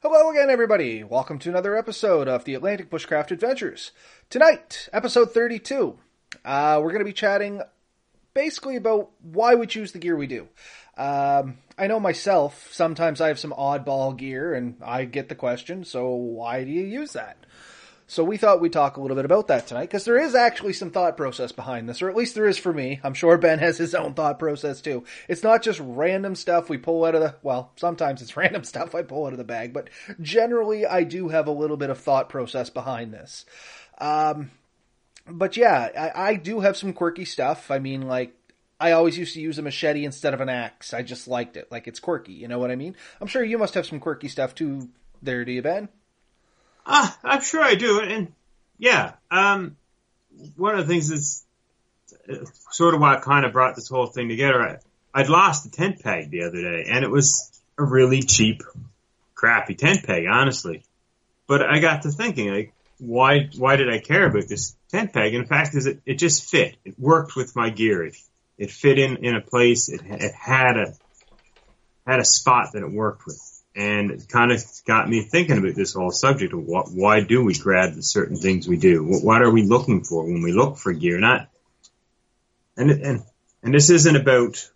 Hello again, everybody. Welcome to another episode of the Atlantic Bushcraft Adventures. Tonight, episode 32, uh, we're going to be chatting basically about why we choose the gear we do. Um, I know myself, sometimes I have some oddball gear and I get the question, so why do you use that? So we thought we'd talk a little bit about that tonight because there is actually some thought process behind this, or at least there is for me. I'm sure Ben has his own thought process too. It's not just random stuff we pull out of the, well, sometimes it's random stuff I pull out of the bag, but generally I do have a little bit of thought process behind this. Um, but yeah, I, I do have some quirky stuff. I mean, like, I always used to use a machete instead of an axe. I just liked it. Like, it's quirky. You know what I mean? I'm sure you must have some quirky stuff too there, do you, Ben? Ah, I'm sure I do. And yeah, um, one of the things is uh, sort of what kind of brought this whole thing together. I, I'd lost a tent peg the other day and it was a really cheap, crappy tent peg, honestly. But I got to thinking, like, why, why did I care about this tent peg? And the fact is it, it just fit. It worked with my gear. It, it fit in, in a place. It, it had a, had a spot that it worked with and it kind of got me thinking about this whole subject of what, why do we grab the certain things we do? What, what are we looking for when we look for gear? Not, and, and, and this isn't about,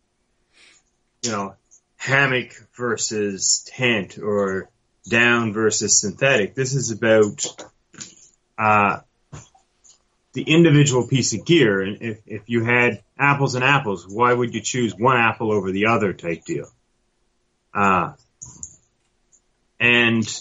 you know, hammock versus tent or down versus synthetic. This is about, uh, the individual piece of gear. And if, if you had apples and apples, why would you choose one apple over the other type deal? Uh, and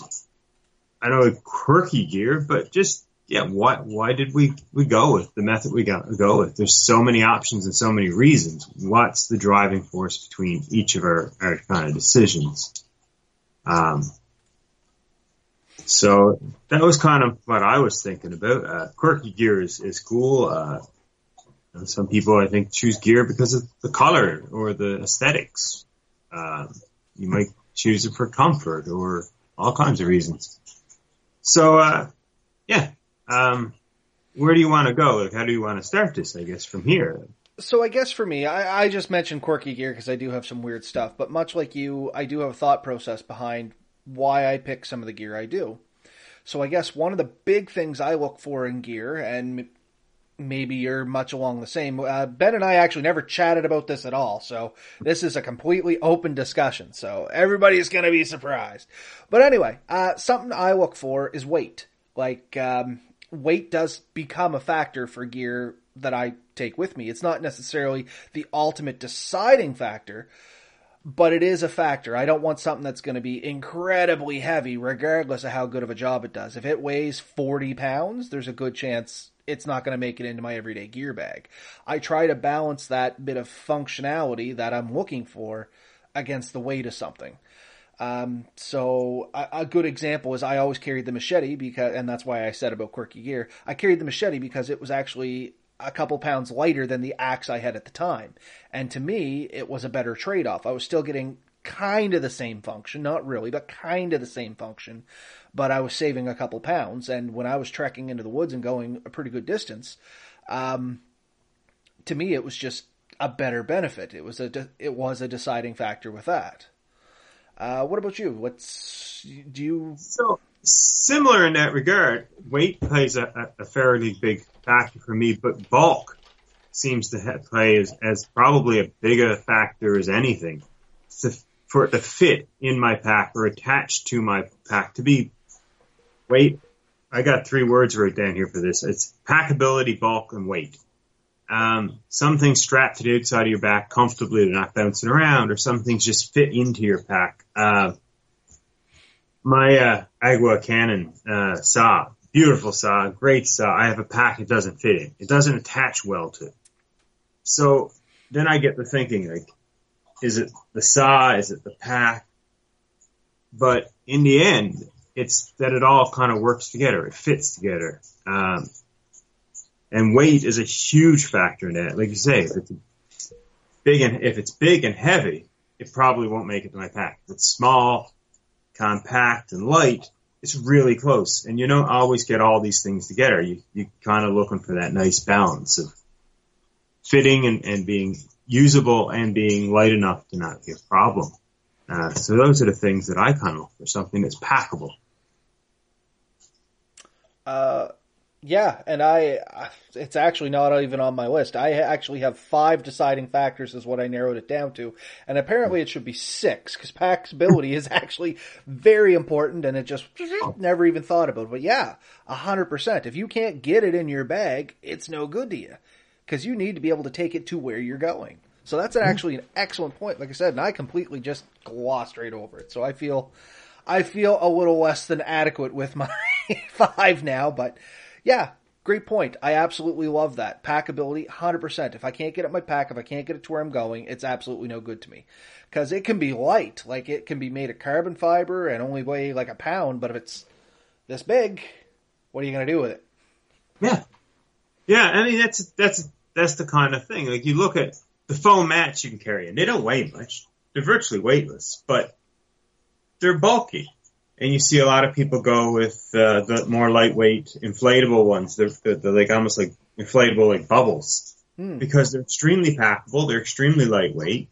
I know quirky gear, but just yeah, why why did we we go with the method we got go with? There's so many options and so many reasons. What's the driving force between each of our, our kind of decisions? Um, so that was kind of what I was thinking about. Uh, quirky gear is, is cool. Uh, some people I think choose gear because of the color or the aesthetics. Um, you might choose it for comfort or all kinds of reasons. So, uh, yeah, um, where do you want to go? Like, how do you want to start this? I guess from here. So I guess for me, I, I just mentioned quirky gear because I do have some weird stuff, but much like you, I do have a thought process behind why I pick some of the gear I do. So I guess one of the big things I look for in gear, and maybe you're much along the same. Uh, ben and I actually never chatted about this at all, so this is a completely open discussion. So everybody's going to be surprised. But anyway, uh, something I look for is weight. Like um, weight does become a factor for gear that I take with me. It's not necessarily the ultimate deciding factor. But it is a factor. I don't want something that's going to be incredibly heavy, regardless of how good of a job it does. If it weighs 40 pounds, there's a good chance it's not going to make it into my everyday gear bag. I try to balance that bit of functionality that I'm looking for against the weight of something. Um, so a, a, good example is I always carried the machete because, and that's why I said about quirky gear. I carried the machete because it was actually a couple pounds lighter than the axe I had at the time. And to me, it was a better trade off. I was still getting kind of the same function, not really, but kind of the same function but I was saving a couple pounds. And when I was trekking into the woods and going a pretty good distance, um, to me it was just a better benefit. It was a de- it was a deciding factor with that. Uh, what about you? What's do you? So similar in that regard. Weight plays a, a fairly big factor for me, but bulk seems to play as, as probably a bigger factor as anything. To, for it to fit in my pack or attached to my pack to be weight. I got three words right down here for this. It's packability, bulk, and weight. Um, some things strap to the outside of your back comfortably, they're not bouncing around, or some things just fit into your pack. Uh, my uh, Agawa Canyon uh, saw, beautiful saw, great saw. I have a pack it doesn't fit in. It doesn't attach well to. So then I get the thinking, like, is it the saw? Is it the pack? But in the end, it's that it all kind of works together. It fits together. Um, and weight is a huge factor in that. Like you say, if it's big and if it's big and heavy, it probably won't make it to my pack. If it's small, compact, and light, it's really close. And you don't always get all these things together. You you kind of looking for that nice balance of fitting and, and being usable and being light enough to not be a problem. Uh, so those are the things that I kind of look for, something that's packable. Uh, yeah, and I, it's actually not even on my list. I actually have five deciding factors is what I narrowed it down to. And apparently it should be six because packability is actually very important and it just never even thought about. But yeah, a hundred percent. If you can't get it in your bag, it's no good to you because you need to be able to take it to where you're going. So that's mm-hmm. actually an excellent point. Like I said, and I completely just glossed right over it. So I feel, I feel a little less than adequate with my five now, but yeah, great point. I absolutely love that. Packability, 100%. If I can't get it my pack, if I can't get it to where I'm going, it's absolutely no good to me. Because it can be light. Like, it can be made of carbon fiber and only weigh like a pound, but if it's this big, what are you going to do with it? Yeah. Yeah, I mean, that's, that's, that's the kind of thing. Like, you look at the foam mats you can carry, and they don't weigh much. They're virtually weightless, but they're bulky and you see a lot of people go with uh, the more lightweight inflatable ones. They're, they're, they're like almost like inflatable like bubbles hmm. because they're extremely packable. They're extremely lightweight.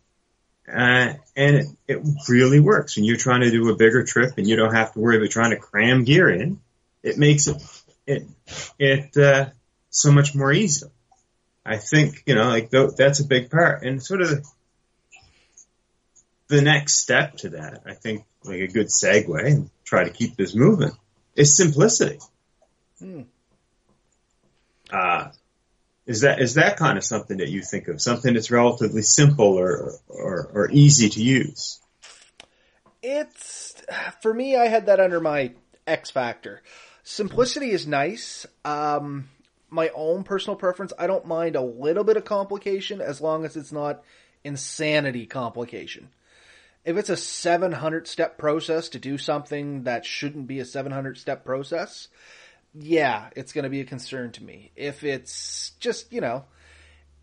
Uh, and it, it really works when you're trying to do a bigger trip and you don't have to worry about trying to cram gear in. It makes it, it, it, uh, so much more easy. I think, you know, like th- that's a big part and sort of the next step to that, I think like a good segue and try to keep this moving is simplicity. Hmm. Uh, is that is that kind of something that you think of? Something that's relatively simple or or, or easy to use? It's for me. I had that under my X factor. Simplicity is nice. Um, my own personal preference. I don't mind a little bit of complication as long as it's not insanity complication if it's a 700 step process to do something that shouldn't be a 700 step process, yeah, it's going to be a concern to me. If it's just, you know,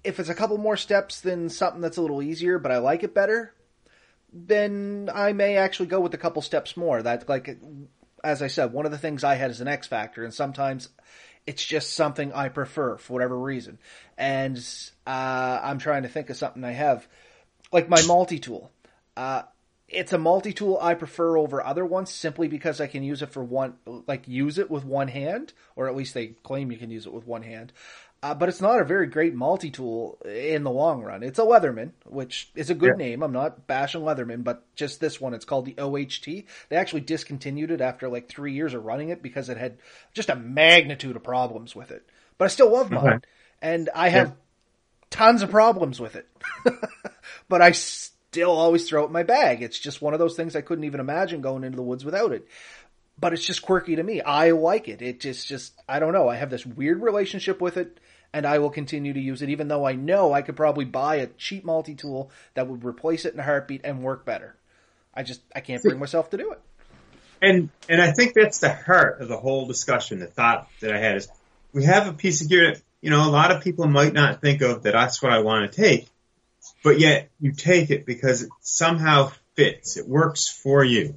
if it's a couple more steps than something that's a little easier, but I like it better, then I may actually go with a couple steps more. That, like, as I said, one of the things I had is an X factor, and sometimes it's just something I prefer for whatever reason. And uh, I'm trying to think of something I have, like my multi tool. Uh, it's a multi-tool I prefer over other ones simply because I can use it for one, like use it with one hand, or at least they claim you can use it with one hand. Uh, but it's not a very great multi-tool in the long run. It's a Leatherman, which is a good yeah. name. I'm not bashing Leatherman, but just this one, it's called the OHT. They actually discontinued it after like three years of running it because it had just a magnitude of problems with it. But I still love mine, okay. and I have yeah. tons of problems with it. but I still always throw it in my bag. It's just one of those things I couldn't even imagine going into the woods without it. But it's just quirky to me. I like it. It just, just, I don't know. I have this weird relationship with it and I will continue to use it even though I know I could probably buy a cheap multi-tool that would replace it in a heartbeat and work better. I just, I can't bring myself to do it. And, and I think that's the heart of the whole discussion. The thought that I had is we have a piece of gear that, you know, a lot of people might not think of that that's what I want to take but yet you take it because it somehow fits. It works for you.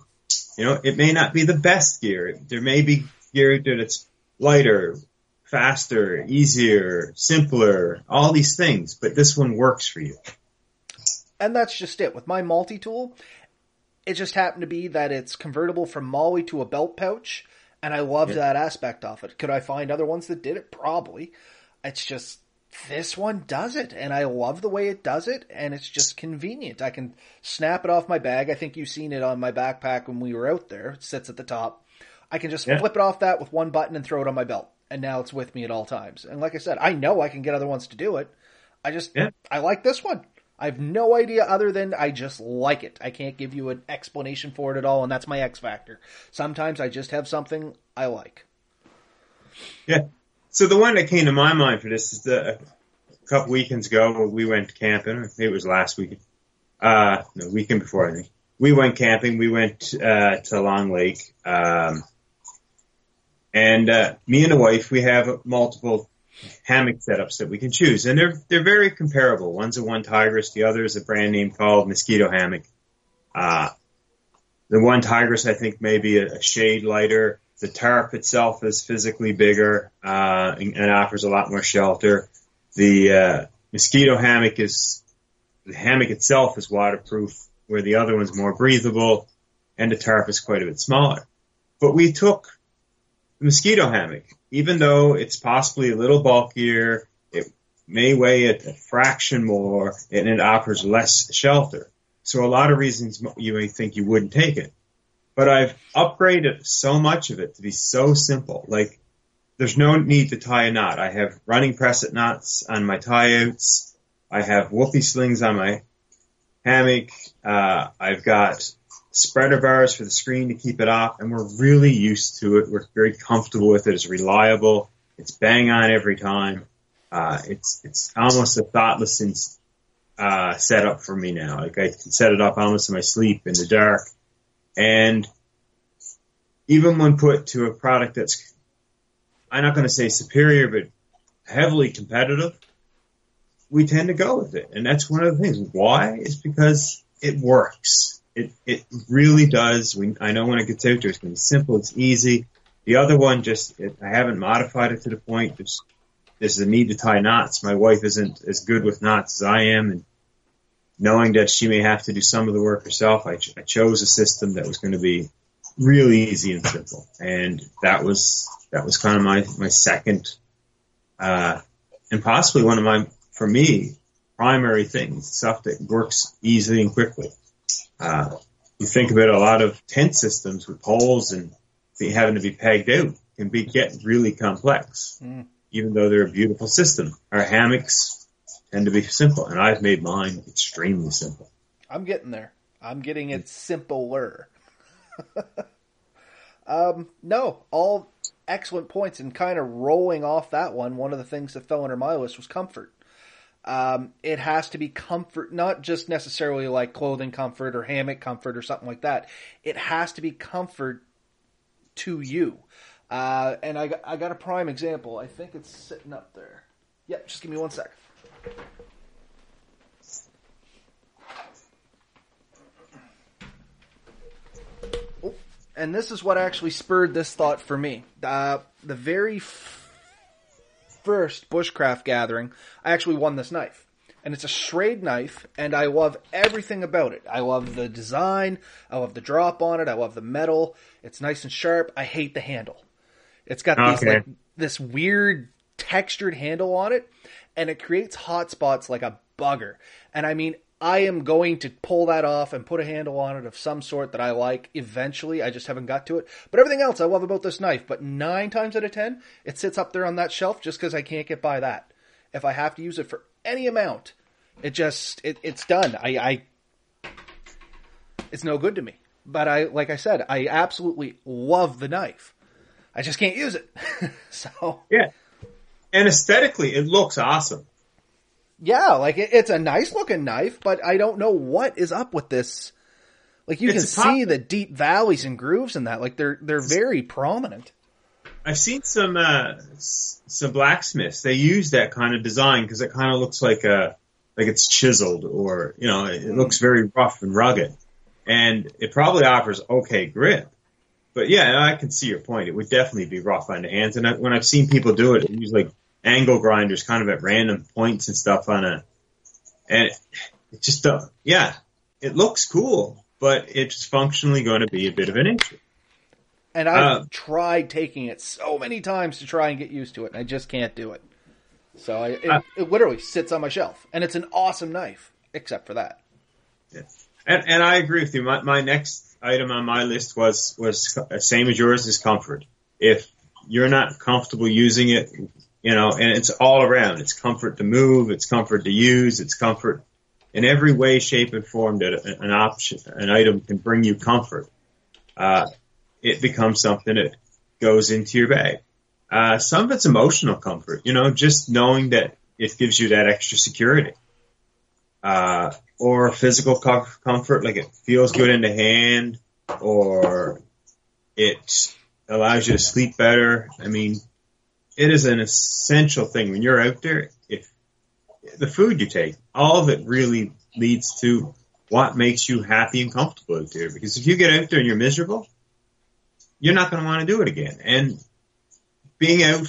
You know, it may not be the best gear. There may be gear that's lighter, faster, easier, simpler, all these things, but this one works for you. And that's just it. With my multi-tool, it just happened to be that it's convertible from MOLLE to a belt pouch, and I loved yeah. that aspect of it. Could I find other ones that did it? Probably. It's just this one does it and I love the way it does it and it's just convenient. I can snap it off my bag. I think you've seen it on my backpack when we were out there. It sits at the top. I can just yeah. flip it off that with one button and throw it on my belt. And now it's with me at all times. And like I said, I know I can get other ones to do it. I just, yeah. I like this one. I have no idea other than I just like it. I can't give you an explanation for it at all, and that's my X factor. Sometimes I just have something I like. Yeah, so the one that came to my mind for this is the a couple weekends ago we went camping. it was last weekend. Uh, no, weekend before I think. We went camping. We went uh, to Long Lake, um, and uh, me and the wife we have multiple hammock setups that we can choose, and they're they're very comparable. One's a OneTigris, the other is a brand name called Mosquito Hammock. Uh, the OneTigris I think may be a, a shade lighter. The tarp itself is physically bigger uh, and, and, offers a lot more shelter. The uh, mosquito hammock is the hammock itself is waterproof. where the other one's more breathable, and the tarp is quite a bit smaller. But we took the mosquito hammock, even though it's possibly a little bulkier, it may weigh a, a fraction more, and it offers less shelter. So a lot of reasons you may think you wouldn't take it. But I've upgraded so much of it to be so simple. Like, there's no need to tie a knot. I have running prusik knots on my tie outs. I have whoopee slings on my hammock. Uh, I've got spreader bars for the screen to keep it off, and we're really used to it. We're very comfortable with it. It's reliable. It's bang on every time. Uh, it's it's almost a thoughtless uh, setup for me now. Like I can set it up almost in my sleep in the dark, and even when put to a product that's I'm not going to say superior, but heavily competitive, we tend to go with it. And that's one of the things. Why? Is because it works. It, it really does. We, I know when it gets out there, it's going to be simple. It's easy. The other one just, it, I haven't modified it to the point. There's, there's a need to tie knots. My wife isn't as good with knots as I am. And knowing that she may have to do some of the work herself, I, ch- I chose a system that was going to be really easy and simple. And that was, that was kind of my, my second, uh, and possibly one of my for me, primary things, stuff that works easily and quickly. Uh, you think about a lot of tent systems with poles and having to be pegged out can be get really complex, mm. even though they're a beautiful system. Our hammocks tend to be simple, and I've made mine extremely simple. I'm getting there. I'm getting it simpler. um, no, all excellent points, and kind of rolling off that one. One of the things that fell under my list was comfort. Um, it has to be comfort, not just necessarily like clothing comfort or hammock comfort or something like that. It has to be comfort to you. Uh, and I, I got a prime example. I think it's sitting up there. Yep, just give me one sec. Oh, and this is what actually spurred this thought for me. Uh, the very first bushcraft gathering, I actually won this knife. And it's a Schrade knife, and I love everything about it. I love the design, I love the drop on it, I love the metal. It's nice and sharp. I hate the handle. It's got okay. these like this weird textured handle on it, and it creates hot spots like a bugger. And I mean, I am going to pull that off and put a handle on it of some sort that I like eventually. I just haven't got to it. But everything else I love about this knife. But nine times out of ten, it sits up there on that shelf just because I can't get by that. If I have to use it for any amount, it just it, it's done. I, I it's no good to me. But I like I said, I absolutely love the knife. I just can't use it. so yeah, and aesthetically, it looks awesome yeah, like it, it's a nice looking knife, but I don't know what is up with this. Like you it's can pop- see the deep valleys and grooves in that. Like they're they're very prominent. I've seen some uh, some blacksmiths. They use that kind of design because it kind of looks like a like it's chiseled or you know it looks very rough and rugged, and it probably offers okay grip. But yeah, I can see your point. It would definitely be rough on the hands. And I, when I've seen people do it, use like angle grinders kind of at random points and stuff on a, and it just, uh, yeah, it looks cool, but it's functionally going to be a bit of an issue. And I've uh, tried taking it so many times to try and get used to it, and I just can't do it. So I, it, uh, it literally sits on my shelf, and it's an awesome knife, except for that. Yeah. And, and I agree with you. My, my next item on my list was was same as yours is comfort. If you're not comfortable using it you know, and it's all around. It's comfort to move, it's comfort to use, it's comfort in every way, shape, and form that an option, an item can bring you comfort. Uh, it becomes something that goes into your bag. Uh, some of it's emotional comfort, you know, just knowing that it gives you that extra security. Uh, or physical comfort, like it feels good in the hand, or it allows you to sleep better. I mean, it is an essential thing when you're out there. If the food you take, all of it really leads to what makes you happy and comfortable out there. Because if you get out there and you're miserable, you're not going to want to do it again. And being out,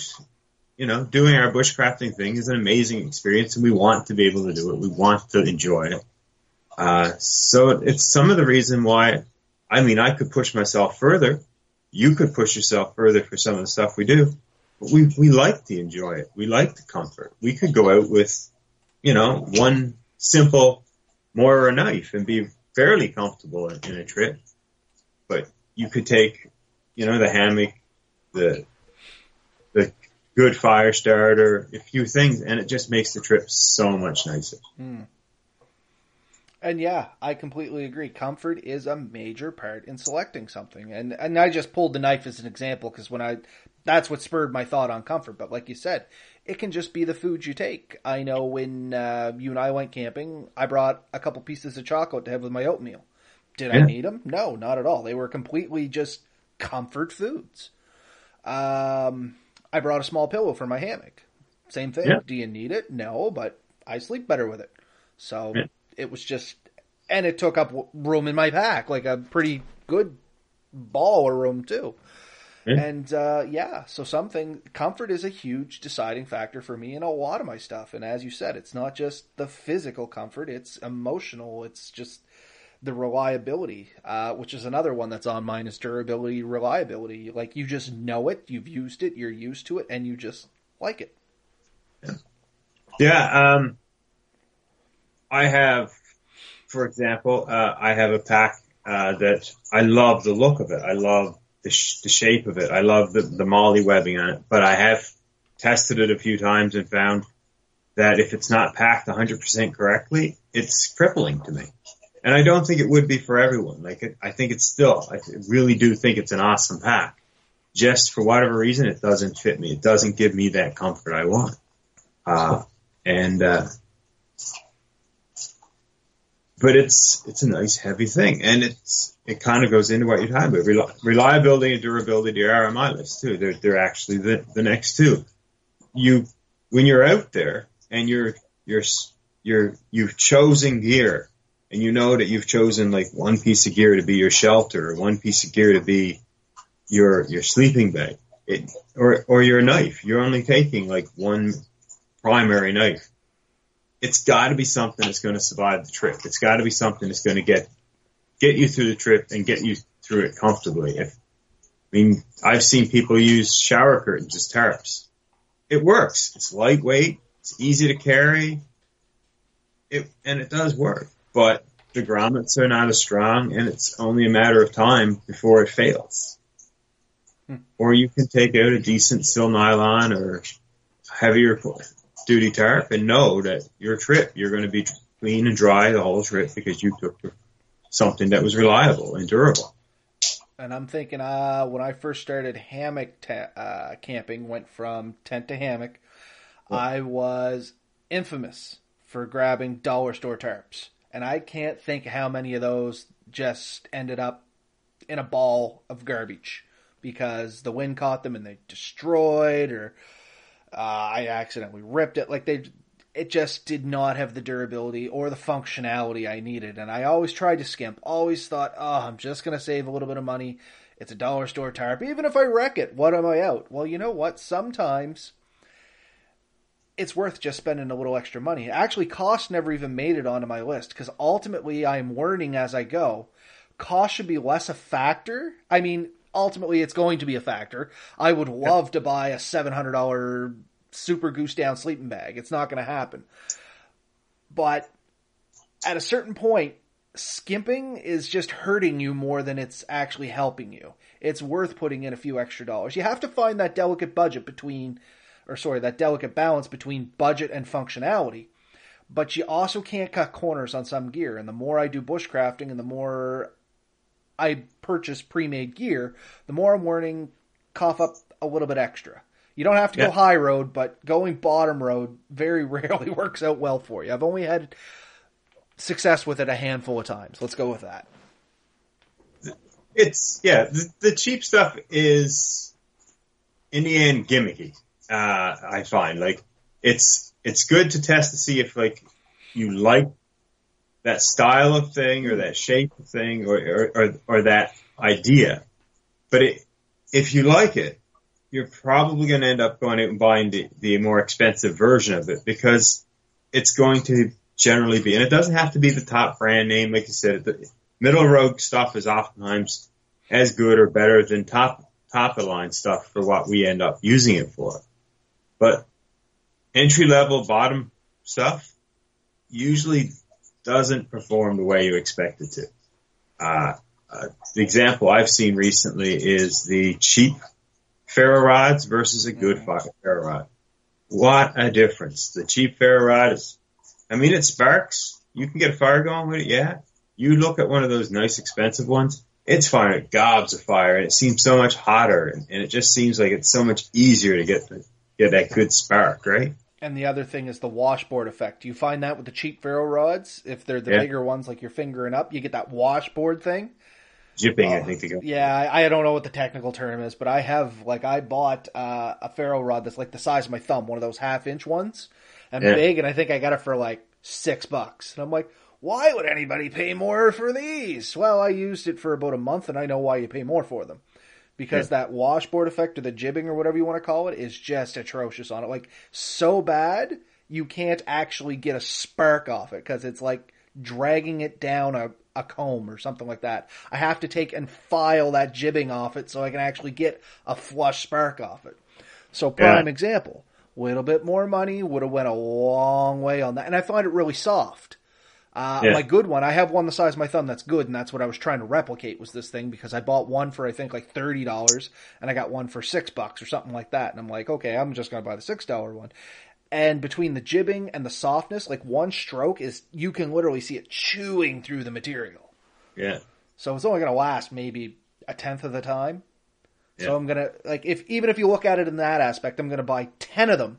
you know, doing our bushcrafting thing is an amazing experience and we want to be able to do it. We want to enjoy it. Uh, so it's some of the reason why, I mean, I could push myself further. You could push yourself further for some of the stuff we do. But we, we like to enjoy it. We like the comfort. We could go out with, you know, one simple Mora knife and be fairly comfortable in, in a trip. But you could take, you know, the hammock, the good fire starter, a few things, and it just makes the trip so much nicer. Hmm. And yeah, I completely agree. Comfort is a major part in selecting something. And and I just pulled the knife as an example because when I that's what spurred my thought on comfort. But like you said, it can just be the food you take. I know when uh, you and I went camping, I brought a couple pieces of chocolate to have with my oatmeal. Did yeah. I need them? No, not at all. They were completely just comfort foods. Um, I brought a small pillow for my hammock. Same thing. Yeah. Do you need it? No, but I sleep better with it. So yeah it was just, and it took up room in my pack, like a pretty good ball of room too. Yeah. And uh, yeah, so something comfort is a huge deciding factor for me in a lot of my stuff. And as you said, it's not just the physical comfort; it's emotional. It's just the reliability, uh, which is another one that's on mine is durability, reliability. Like you just know it, you've used it, you're used to it, and you just like it. Yeah. Um, I have, for example, uh, I have a pack uh, that I love the look of it. I love the, sh- the shape of it. I love the, the MOLLE webbing on it. But I have tested it a few times and found that if it's not packed 100% correctly, it's crippling to me. And I don't think it would be for everyone. Like, I think it's still, I really do think it's an awesome pack. Just for whatever reason, it doesn't fit me. It doesn't give me that comfort I want. Uh, and, uh, but it's it's a nice heavy thing, and it's it kind of goes into what you're talking about. reliability and durability are on my list too. They're they're actually the the next two. You when you're out there and you're you're you're you've chosen gear, and you know that you've chosen like one piece of gear to be your shelter, or one piece of gear to be your your sleeping bag, it, or or your knife. You're only taking like one primary knife it's got to be something that's going to survive the trip. It's got to be something that's going to get get you through the trip and get you through it comfortably. If, I mean, I've seen people use shower curtains as tarps. It works. It's lightweight. It's easy to carry. It and it does work, but the grommets are not as strong, and it's only a matter of time before it fails. Hmm. Or you can take out a decent sil nylon or heavier duty tarp and know that your trip, you're going to be clean and dry the whole trip because you took something that was reliable and durable. And I'm thinking, uh, when I first started hammock ta- uh, camping, went from tent to hammock, I was infamous for grabbing dollar store tarps. And I can't think how many of those just ended up in a ball of garbage because the wind caught them and they destroyed or uh, I accidentally ripped it. Like they, it just did not have the durability or the functionality I needed. And I always tried to skimp. Always thought, oh, I'm just gonna save a little bit of money. It's a dollar store tarp. Even if I wreck it, what am I out? Well, you know what? Sometimes it's worth just spending a little extra money. Actually, cost never even made it onto my list because ultimately I'm learning as I go. Cost should be less a factor. I mean, ultimately it's going to be a factor. I would love to buy a seven hundred dollar super goose down sleeping bag. It's not going to happen. But at a certain point, skimping is just hurting you more than it's actually helping you. It's worth putting in a few extra dollars. You have to find that delicate budget between, or sorry, that delicate balance between budget and functionality. But you also can't cut corners on some gear. And the more I do bushcrafting and the more I purchase pre-made gear, the more I'm learning to cough up a little bit extra. You don't have to yeah. go high road, but going bottom road very rarely works out well for you. I've only had success with it a handful of times. Let's go with that. It's yeah, the, the cheap stuff is in the end gimmicky. Uh, I find like it's it's good to test to see if like you like that style of thing or that shape of thing or, or, or, or that idea. But it, if you like it, you're probably going to end up going out and buying the, the more expensive version of it because it's going to generally be, and it doesn't have to be the top brand name, like you said. The middle road stuff is oftentimes as good or better than top top of line stuff for what we end up using it for. But entry level bottom stuff usually doesn't perform the way you expect it to. Uh, uh, the example I've seen recently is the cheap ferro rods versus a good mm-hmm. ferro rod. What a difference. The cheap ferro rod is, I mean, it sparks. You can get a fire going with it, yeah. You look at one of those nice expensive ones, it's firing gobs of fire and it seems so much hotter and, and, it just seems like it's so much easier to get the, get that good spark, right? And the other thing is the washboard effect. You find that with the cheap ferro rods, if they're the yeah. bigger ones like you're fingering up, you get that washboard thing. Jipping, I think. go. Yeah, I, I, don't know what the technical term is, but I have like I bought uh, a ferro rod that's like the size of my thumb, one of those half inch ones, and yeah. big, and I think I got it for like six bucks. And I'm like, why would anybody pay more for these? Well, I used it for about a month, and I know why you pay more for them because yeah. that washboard effect or the jibbing or whatever you want to call it is just atrocious on it. Like so bad you can't actually get a spark off it because it's like dragging it down a, a comb or something like that. I have to take and file that jibbing off it so I can actually get a flush spark off it. So prime yeah. example, little bit more money would have went a long way on that, and I find it really soft. Uh, yeah. My good one, I have one the size of my thumb that's good, and that's what I was trying to replicate was this thing because I bought one for I think like thirty dollars, and I got one for six bucks or something like that, and I'm like, okay, I'm just gonna buy the six dollar one. And between the jibbing and the softness, like one stroke is you can literally see it chewing through the material. Yeah. So it's only gonna last maybe a tenth of the time. Yeah. So I'm gonna like if even if you look at it in that aspect, I'm gonna buy ten of them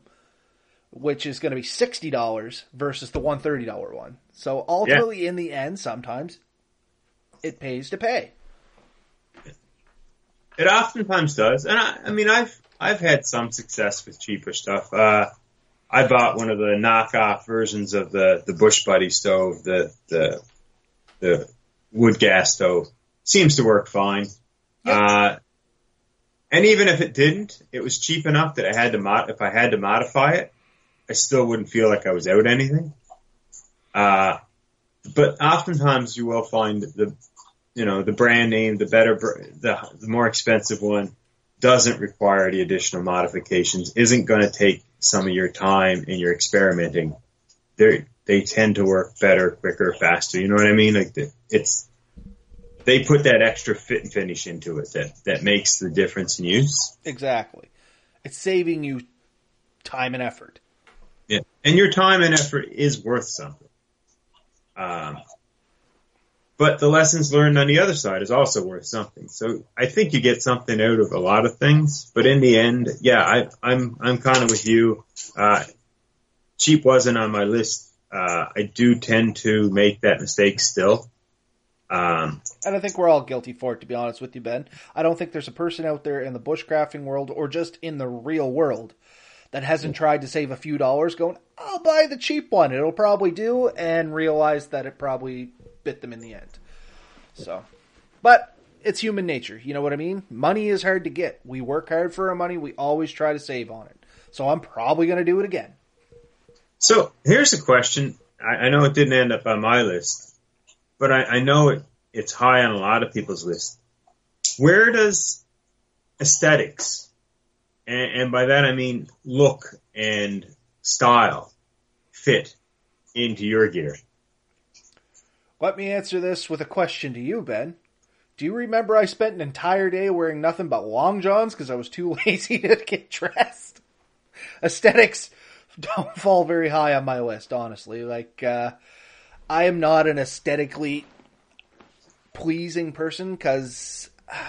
which is going to be sixty dollars versus the one thirty dollar one. So ultimately, yeah. in the end, sometimes it pays to pay. It oftentimes does, and I, I mean, I've I've had some success with cheaper stuff. Uh, I bought one of the knockoff versions of the the Bush Buddy stove, the the the wood gas stove. Seems to work fine. Yep. Uh, and even if it didn't, it was cheap enough that I had to mod- if I had to modify it, I still wouldn't feel like I was out anything. Uh, but oftentimes you will find the, you know, the brand name, the better, the, the more expensive one doesn't require the additional modifications, isn't going to take some of your time in your experimenting. They they tend to work better, quicker, faster. You know what I mean? Like the, it's they put that extra fit and finish into it that that makes the difference in use. Exactly, it's saving you time and effort. Yeah, and your time and effort is worth something. Um, but the lessons learned on the other side is also worth something. So I think you get something out of a lot of things, but in the end, yeah, I, I'm I'm kind of with you. Uh, cheap wasn't on my list. Uh, I do tend to make that mistake still. Um, and I think we're all guilty for it, to be honest with you, Ben. I don't think there's a person out there in the bushcrafting world or just in the real world that hasn't tried to save a few dollars going, I'll buy the cheap one. It'll probably do and realize that it probably bit them in the end. So, but it's human nature. You know what I mean? Money is hard to get. We work hard for our money. We always try to save on it. So I'm probably going to do it again. So here's a question. I, I, know it didn't end up on my list, but I, I know it, it's high on a lot of people's list. Where does aesthetics and, and by that I mean look and style fit into your gear. Let me answer this with a question to you, Ben. Do you remember I spent an entire day wearing nothing but long johns because I was too lazy to get dressed? Aesthetics don't fall very high on my list, honestly. Like, uh, I am not an aesthetically pleasing person because. Uh,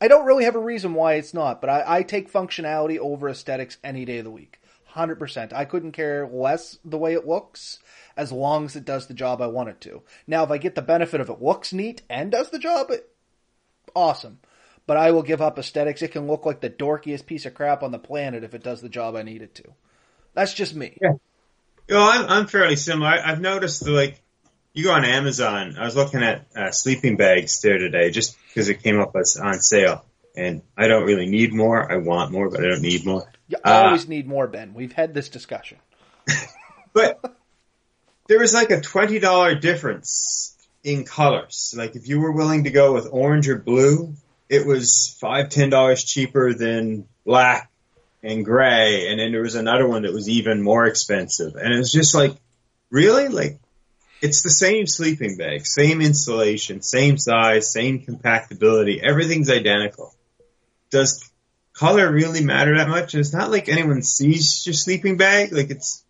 I don't really have a reason why it's not, but I, I take functionality over aesthetics any day of the week. 100%. I couldn't care less the way it looks as long as it does the job I want it to. Now, if I get the benefit of it looks neat and does the job, it, awesome. But I will give up aesthetics. It can look like the dorkiest piece of crap on the planet if it does the job I need it to. That's just me. Yeah. Know, I'm, I'm fairly similar. I, have noticed like you go on Amazon. I was looking at uh, sleeping bags there today just because it came up as on sale. And I don't really need more. I want more, but I don't need more. You always uh, need more, Ben. We've had this discussion. but there was like a twenty dollar difference in colors. Like if you were willing to go with orange or blue, it was five ten dollars cheaper than black and gray, and then there was another one that was even more expensive, and it was just like, really, like it's the same sleeping bag, same installation, same size, same compactability, everything's identical. Does color really matter that much? It's not like anyone sees your sleeping bag, like it's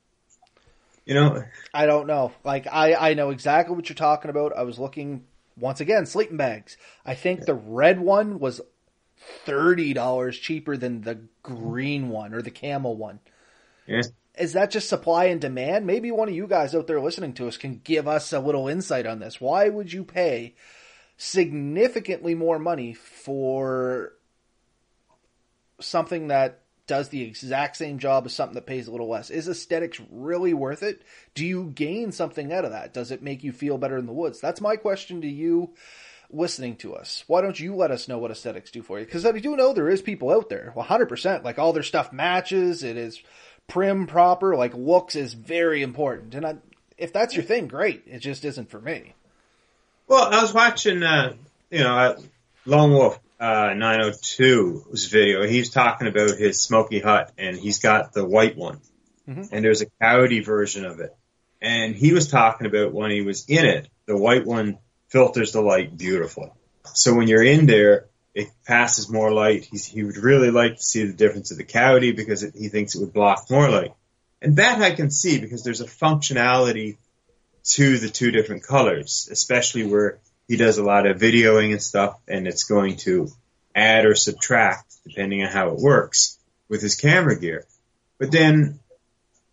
you know, I don't know. Like I, I know exactly what you're talking about. I was looking once again sleeping bags. I think the red one was thirty dollars cheaper than the green one or the camel one. Yeah. Is that just supply and demand? Maybe one of you guys out there listening to us can give us a little insight on this. Why would you pay significantly more money for something that does the exact same job as something that pays a little less. Is aesthetics really worth it? Do you gain something out of that? Does it make you feel better in the woods? That's my question to you listening to us. Why don't you let us know what aesthetics do for you? Because I do know there is people out there, 100%, like all their stuff matches, it is prim, proper, like looks is very important. And I, if that's your thing, great. It just isn't for me. Well, I was watching, uh, you know, uh, Lone Wolf uh, 902's video. He's talking about his smoky hut, and he's got the white one, mm-hmm. and there's a coyote version of it. And he was talking about when he was in it, the white one filters the light beautifully. So when you're in there, it passes more light. He's, he would really like to see the difference of the coyote because it, he thinks it would block more light. And that I can see because there's a functionality to the two different colors, especially where he does a lot of videoing and stuff, and it's going to add or subtract depending on how it works with his camera gear. But then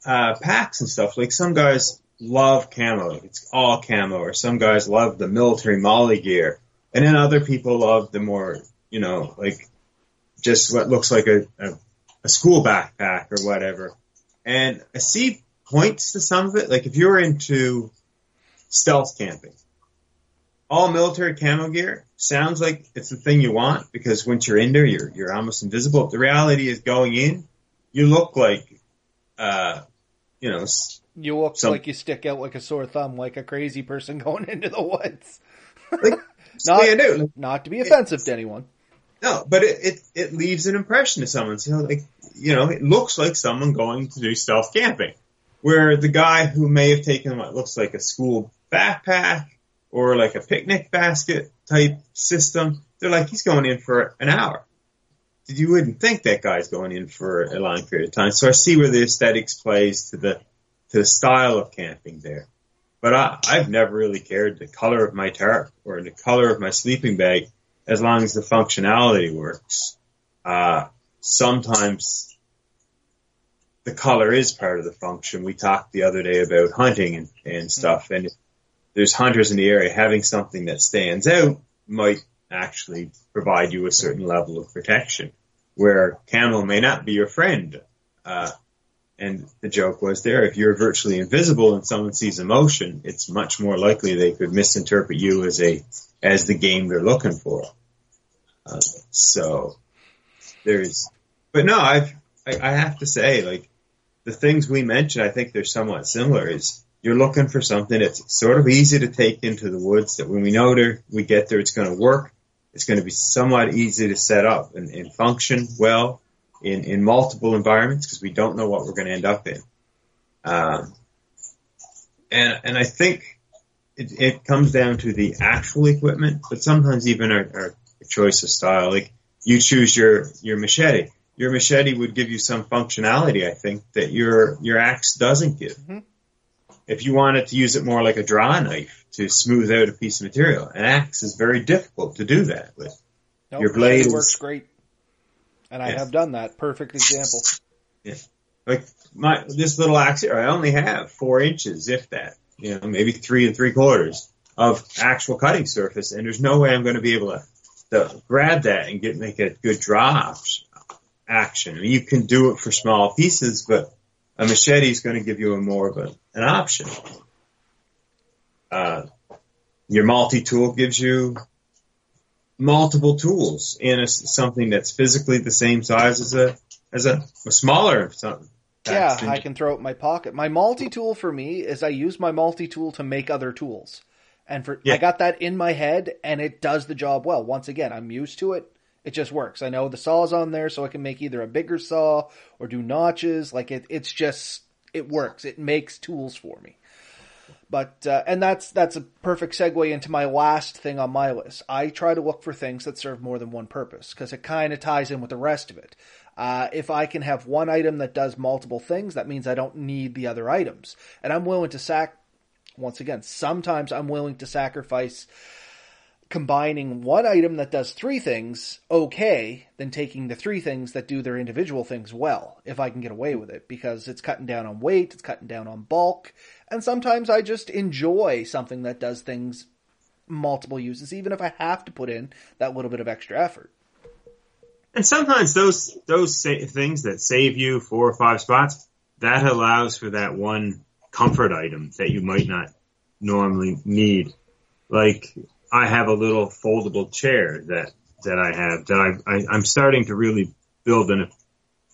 uh, packs and stuff, like some guys love camo, it's all camo, or some guys love the military MOLLE gear, and then other people love the more, you know, like just what looks like a, a, a school backpack or whatever. And I see points to some of it, like if you're into stealth camping, all military camo gear sounds like it's the thing you want because once you're in there, you're you're almost invisible. The reality is going in, you look like, uh, you know, you look some, like you stick out like a sore thumb, like a crazy person going into the woods. Like, not, not to be offensive to anyone. No, but it, it, it leaves an impression to someone. So like, you know, it looks like someone going to do stealth camping. Where the guy who may have taken what looks like a school backpack or like a picnic basket type system, they're like, he's going in for an hour. You wouldn't think that guy's going in for a long period of time. So I see where the aesthetics plays to the, to the style of camping there. But I, I've never really cared the color of my tarp or the color of my sleeping bag as long as the functionality works. Uh, sometimes the color is part of the function. We talked the other day about hunting and, and stuff. And there's hunters in the area, having something that stands out might actually provide you a certain level of protection, where camel may not be your friend. Uh, and the joke was there, if you're virtually invisible and someone sees emotion, it's much more likely they could misinterpret you as a, as the game they're looking for. Uh, so there's, but no, I've, I, I have to say, like, the things we mentioned, I think they're somewhat similar is you're looking for something that's sort of easy to take into the woods that when we know there, we get there, it's going to work. It's going to be somewhat easy to set up and, and function well in, in multiple environments because we don't know what we're going to end up in. Um, and, and I think it, it comes down to the actual equipment, but sometimes even our, our choice of style. Like you choose your, your machete. Your machete would give you some functionality, I think, that your, your axe doesn't give. Mm-hmm if you wanted to use it more like a draw knife to smooth out a piece of material, an axe is very difficult to do that with. Nope, Your blade works great, and I have done that. Perfect example. Yeah, like my this little axe here, I only have four inches, if that. You know, maybe three and three quarters of actual cutting surface, and there's no way I'm going to be able to, to grab that and get make a good drop action. I mean, you can do it for small pieces, but a machete is going to give you a more of a, an option. Uh, your multi-tool gives you multiple tools in a, something that's physically the same size as a as a, a smaller something. yeah, I can throw it in my pocket. My multi tool for me is I use my multi tool to make other tools. And for yeah. I got that in my head and it does the job well. Once again, I'm used to it. It just works. I know the saw's on there so I can make either a bigger saw or do notches. Like it it's just it works. It makes tools for me. But uh, and that's that's a perfect segue into my last thing on my list. I try to look for things that serve more than one purpose because it kind of ties in with the rest of it. Uh, if I can have one item that does multiple things, that means I don't need the other items, and I'm willing to sac. Once again, sometimes I'm willing to sacrifice combining one item that does three things okay than taking the three things that do their individual things well, if I can get away with it, because it's cutting down on weight, it's cutting down on bulk, and sometimes I just enjoy something that does things multiple uses, even if I have to put in that little bit of extra effort. And sometimes those those sa- things that save you four or five spots, that allows for that one comfort item that you might not normally need. Like I have a little foldable chair that that I have that I, I I'm starting to really build an,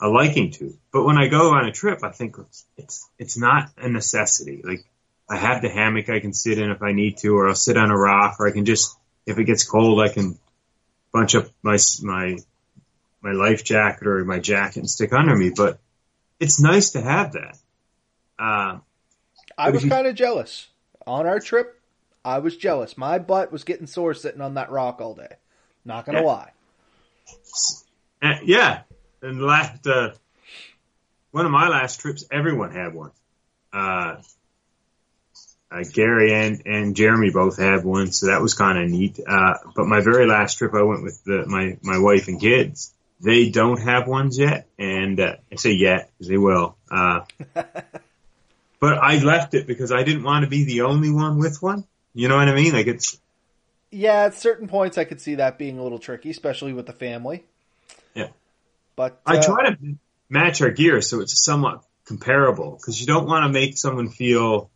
a liking to. But when I go on a trip, I think it's it's it's not a necessity. Like I have the hammock I can sit in if I need to, or I'll sit on a rock, or I can just if it gets cold, I can bunch up my my my life jacket or my jacket and stick under me. But it's nice to have that. Uh, I was kind of jealous on our trip. I was jealous. My butt was getting sore sitting on that rock all day. Not gonna yeah. lie. Uh, yeah, and last uh, one of my last trips, everyone had one. Uh, uh, Gary and and Jeremy both had one, so that was kind of neat. Uh, but my very last trip, I went with the, my my wife and kids. They don't have ones yet, and uh, I say yet because they will. Uh, but I left it because I didn't want to be the only one with one. You know what I mean? Like it's. Yeah, at certain points, I could see that being a little tricky, especially with the family. Yeah. But uh, I try to match our gear so it's somewhat comparable because you don't want to make someone feel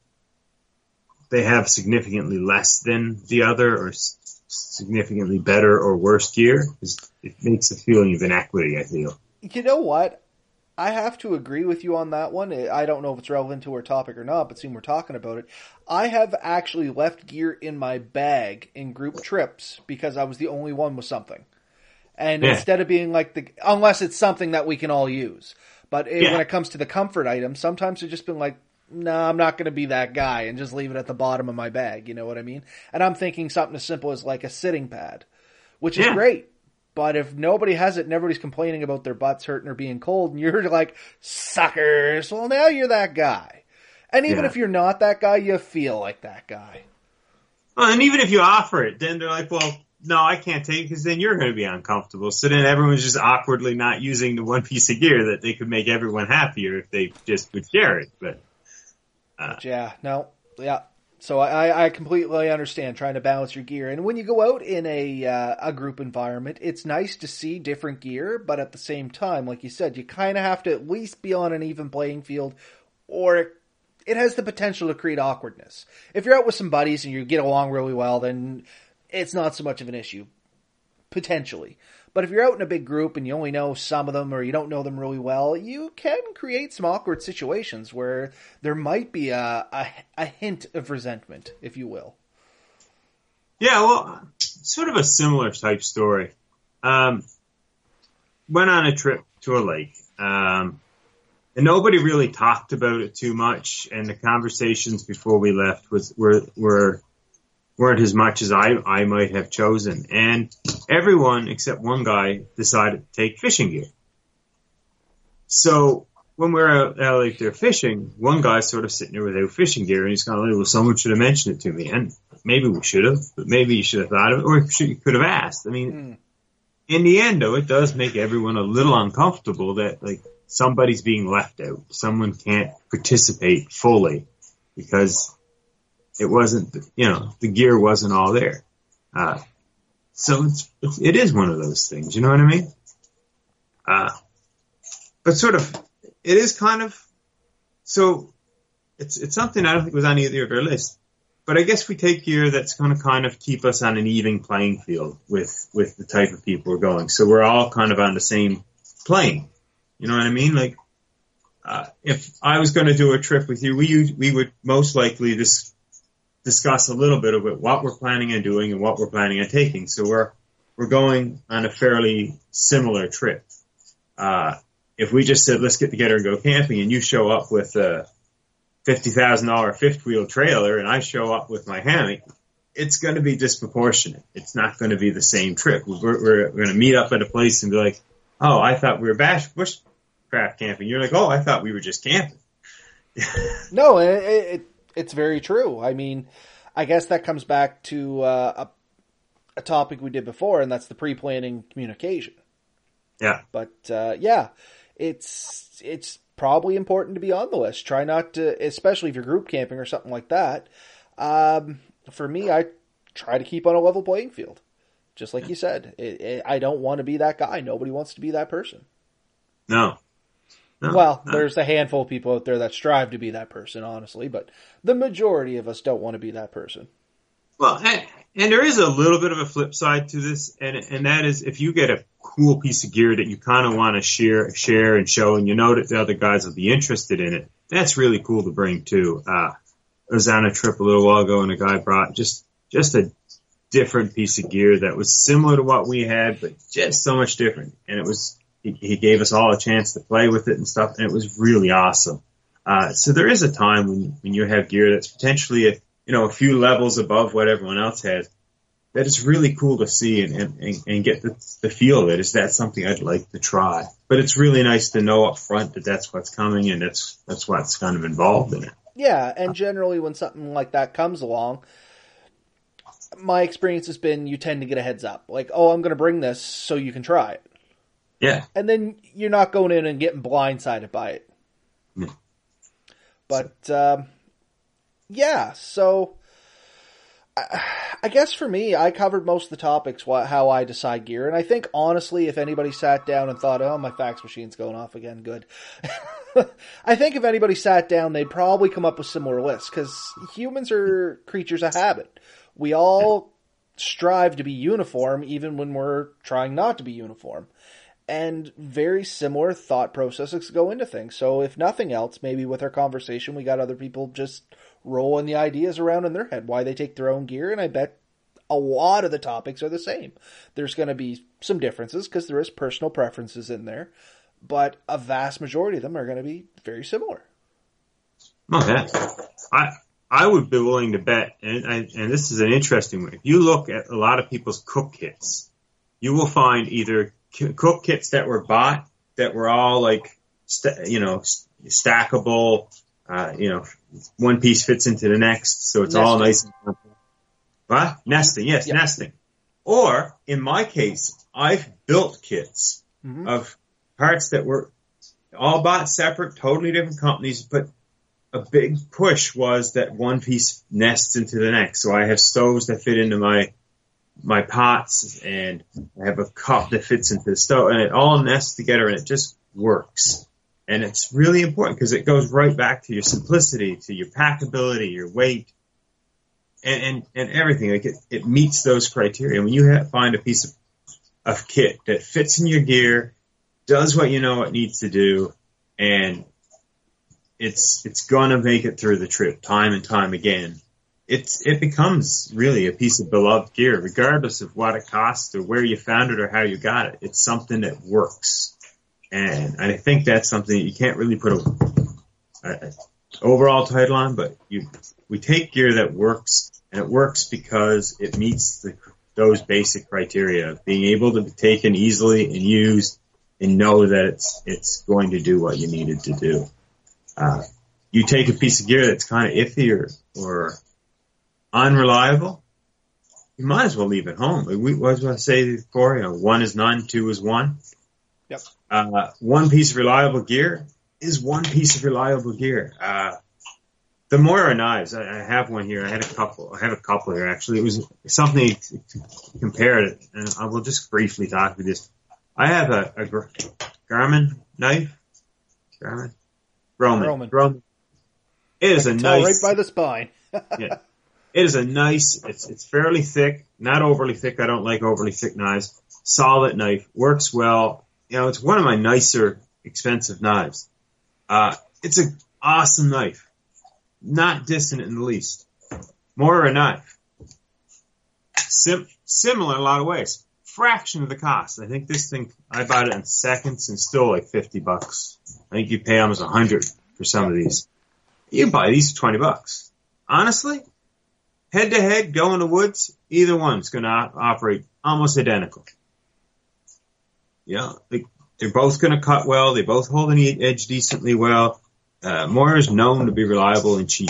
they have significantly less than the other or significantly better or worse gear. It makes a feeling of inequity. I feel. You know what? I have to agree with you on that one. I don't know if it's relevant to our topic or not, but seeing we're talking about it, I have actually left gear in my bag in group trips because I was the only one with something. And yeah. instead of being like the, unless it's something that we can all use. But it, yeah. when it comes to the comfort item, sometimes it's just been like, no, nah, I'm not going to be that guy and just leave it at the bottom of my bag. You know what I mean? And I'm thinking something as simple as like a sitting pad, which is great. But if nobody has it and everybody's complaining about their butts hurting or being cold and you're like, suckers, well now you're that guy. And even yeah. if you're not that guy, you feel like that guy. Well, and even if you offer it, then they're like, well, no, I can't take it because then you're going to be uncomfortable. So then everyone's just awkwardly not using the one piece of gear that they could make everyone happier if they just would share it. But, uh, yeah, no, yeah, so I, I completely understand trying to balance your gear. And when you go out in a uh, a group environment, it's nice to see different gear, but at the same time, like you said, you kind of have to at least be on an even playing field, or it has the potential to create awkwardness. If you're out with some buddies and you get along really well, then it's not so much of an issue, potentially. But if you're out in a big group and you only know some of them or you don't know them really well, you can create some awkward situations where there might be a, a, a hint of resentment, if you will. Yeah, well, sort of a similar type story. Um, went on a trip to a lake. Um, and nobody really talked about it too much. And the conversations before we left was were were weren't as much as I, I might have chosen. And everyone except one guy decided to take fishing gear. So when we are out, out there fishing, one guy's sort of sitting there without fishing gear and he's kind of like, well, someone should have mentioned it to me. And maybe we should have, but maybe you should have thought of it or you could have asked. I mean, mm. in the end though, it does make everyone a little uncomfortable that like somebody's being left out. Someone can't participate fully because it wasn't, you know, the gear wasn't all there. Uh, so it's, it's, one of those things, you know what I mean? Uh, but sort of, it is kind of, so it's, it's something I don't think was on either of our list. But I guess we take gear that's going to kind of keep us on an even playing field with, with the type of people we're going. So we're all kind of on the same plane. You know what I mean? Like, uh, if I was going to do a trip with you, we we would most likely dis- discuss a little bit of it, what we're planning on doing and what we're planning on taking. So we're we're going on a fairly similar trip. Uh, if we just said let's get together and go camping, and you show up with a fifty thousand dollar fifth wheel trailer, and I show up with my hammock, it's going to be disproportionate. It's not going to be the same trip. We're, we're, going to meet up at a place and be like, "Oh, I thought we were bash bushcraft camping." You're like, "Oh, I thought we were just camping." no, it, it, it's very true. I mean, I guess that comes back to uh, a, a topic we did before, and that's the pre-planning communication. Yeah, but uh, yeah, it's it's probably important to be on the list. Try not to, especially if you're group camping or something like that. Um, for me, I try to keep on a level playing field. Just like you said, it, it, I don't want to be that guy. Nobody wants to be that person. No. No well, no. there's a handful of people out there that strive to be that person, honestly, but the majority of us don't want to be that person. Well, and, and there is a little bit of a flip side to this, and and that is if you get a cool piece of gear that you kind of want to share, share and show, and you know that the other guys will be interested in it. That's really cool to bring too. Uh, I was on a trip a little while ago, and a guy brought just just a different piece of gear that was similar to what we had, but just so much different. And it was he, he gave us all a chance to play with it and stuff, and it was really awesome. Uh, so there is a time when when you have gear that's potentially a, you know a few levels above what everyone else has, that is really cool to see and, and, and get the, the feel of it. Is that something I'd like to try? But it's really nice to know up front that that's what's coming and that's, that's what's kind of involved in it. Yeah. And generally when something like that comes along, my experience has been you tend to get a heads up. Like, oh, I'm going to bring this so you can try it. Yeah. And then you're not going in and getting blindsided by it. But, um, yeah, so I guess for me, I covered most of the topics, how I decide gear, and I think honestly, if anybody sat down and thought, "Oh, my fax machine's going off again," good. I think if anybody sat down, they'd probably come up with similar lists because humans are creatures of habit. We all strive to be uniform, even when we're trying not to be uniform. And very similar thought processes go into things. So, if nothing else, maybe with our conversation, we got other people just rolling the ideas around in their head why they take their own gear, and I bet a lot of the topics are the same. There's going to be some differences because there is personal preferences in there, but a vast majority of them are going to be very similar. Okay, I I would be willing to bet, and and this is an interesting one. If you look at a lot of people's cook kits, you will find either cook kits that were bought that were all like you know stackable, uh, you know one piece fits into the next, so it's nesting. all nice. What? Nesting, yes, yep. nesting. Or in my case, I've built kits mm-hmm. of parts that were all bought separate, totally different companies, but a big push was that one piece nests into the next. So I have stoves that fit into my my pots, and I have a cup that fits into the stove, and it all nests together, and it just works. And it's really important because it goes right back to your simplicity, to your packability, your weight, and, and, and everything. Like it, it meets those criteria. When you have, find a piece of, of kit that fits in your gear, does what you know it needs to do, and it's, it's gonna make it through the trip time and time again. It's, it becomes really a piece of beloved gear, regardless of what it costs or where you found it or how you got it. It's something that works. And I think that's something you can't really put a, a, overall title on, but you, we take gear that works and it works because it meets the, those basic criteria of being able to be taken easily and used and know that it's, it's going to do what you need it to do. Uh, you take a piece of gear that's kind of iffy or, or unreliable, you might as well leave it home. We, what was I say before? You know, one is none, two is one. Yep. Uh, one piece of reliable gear is one piece of reliable gear. Uh, the Mora knives, I, I, have one here. I had a couple. I have a couple here actually. It was something compared it, and I will just briefly talk to this. I have a, a Garmin knife. Garmin, Roman. Roman. Roman. It is a nice. Right by the spine. yeah. It is a nice. It's it's fairly thick, not overly thick. I don't like overly thick knives. Solid knife, works well. You know, it's one of my nicer, expensive knives. Uh, it's an awesome knife. Not dissonant in the least. Mora knife. Sim- similar in a lot of ways. Fraction of the cost. I think this thing, I bought it in seconds and still like 50 bucks. I think you pay almost a 100 for some of these. You buy these 20 bucks. Honestly, head to head, go in the woods, either one's going to operate almost identical. Yeah, they, they're both going to cut well. They both hold an edge decently well. Uh, is known to be reliable and cheap,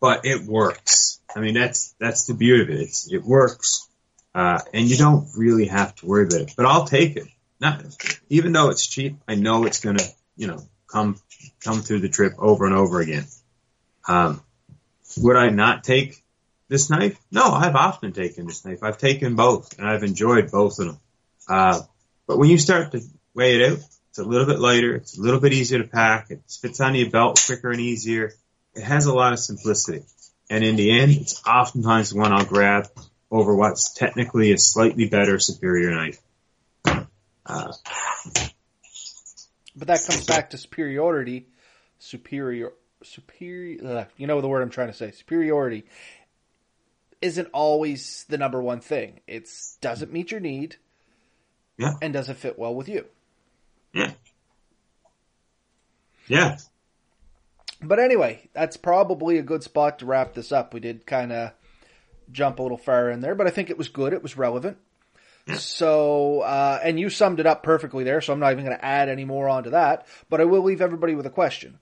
but it works. I mean, that's that's the beauty of it. It's, it works, uh, and you don't really have to worry about it. But I'll take it. Not even though it's cheap, I know it's going to, you know, come come through the trip over and over again. Um, would I not take this knife? No, I've often taken this knife. I've taken both, and I've enjoyed both of them. Uh, but when you start to weigh it out, it's a little bit lighter. It's a little bit easier to pack. It fits on your belt quicker and easier. It has a lot of simplicity. And in the end, it's oftentimes the one I'll grab over what's technically a slightly better, superior knife. Uh, but that comes back to superiority, superior, superior. You know the word I'm trying to say. Superiority isn't always the number one thing. It's doesn't meet your need. Yeah. And does it fit well with you? Yeah. Yeah. But anyway, that's probably a good spot to wrap this up. We did kind of jump a little far in there, but I think it was good. It was relevant. Yeah. So, uh, and you summed it up perfectly there, so I'm not even going to add any more onto that, but I will leave everybody with a question.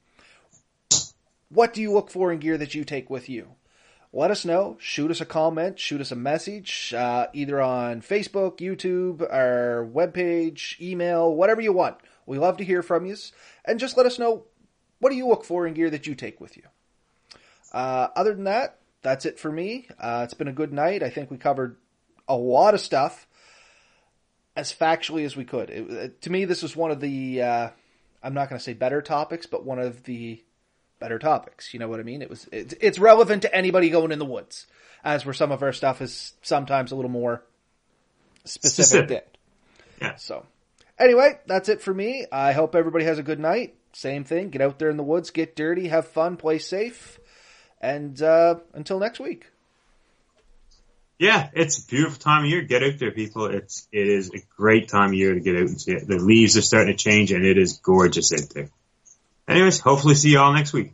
What do you look for in gear that you take with you? Let us know. Shoot us a comment, shoot us a message, uh, either on Facebook, YouTube, our webpage, email, whatever you want. We love to hear from you. And just let us know what do you look for in gear that you take with you. Uh, other than that, that's it for me. Uh, it's been a good night. I think we covered a lot of stuff as factually as we could. It, to me, this was one of the, uh, I'm not going to say better topics, but one of the better topics. You know what I mean? It was it's, it's relevant to anybody going in the woods, as where some of our stuff is sometimes a little more specific. specific. Yeah. So anyway, that's it for me. I hope everybody has a good night. Same thing. Get out there in the woods, get dirty, have fun, play safe, and uh, until next week. Yeah, it's a beautiful time of year. Get out there, people. It's it is a great time of year to get out and see it. The leaves are starting to change, and it is gorgeous out there. Anyways, hopefully see you all next week.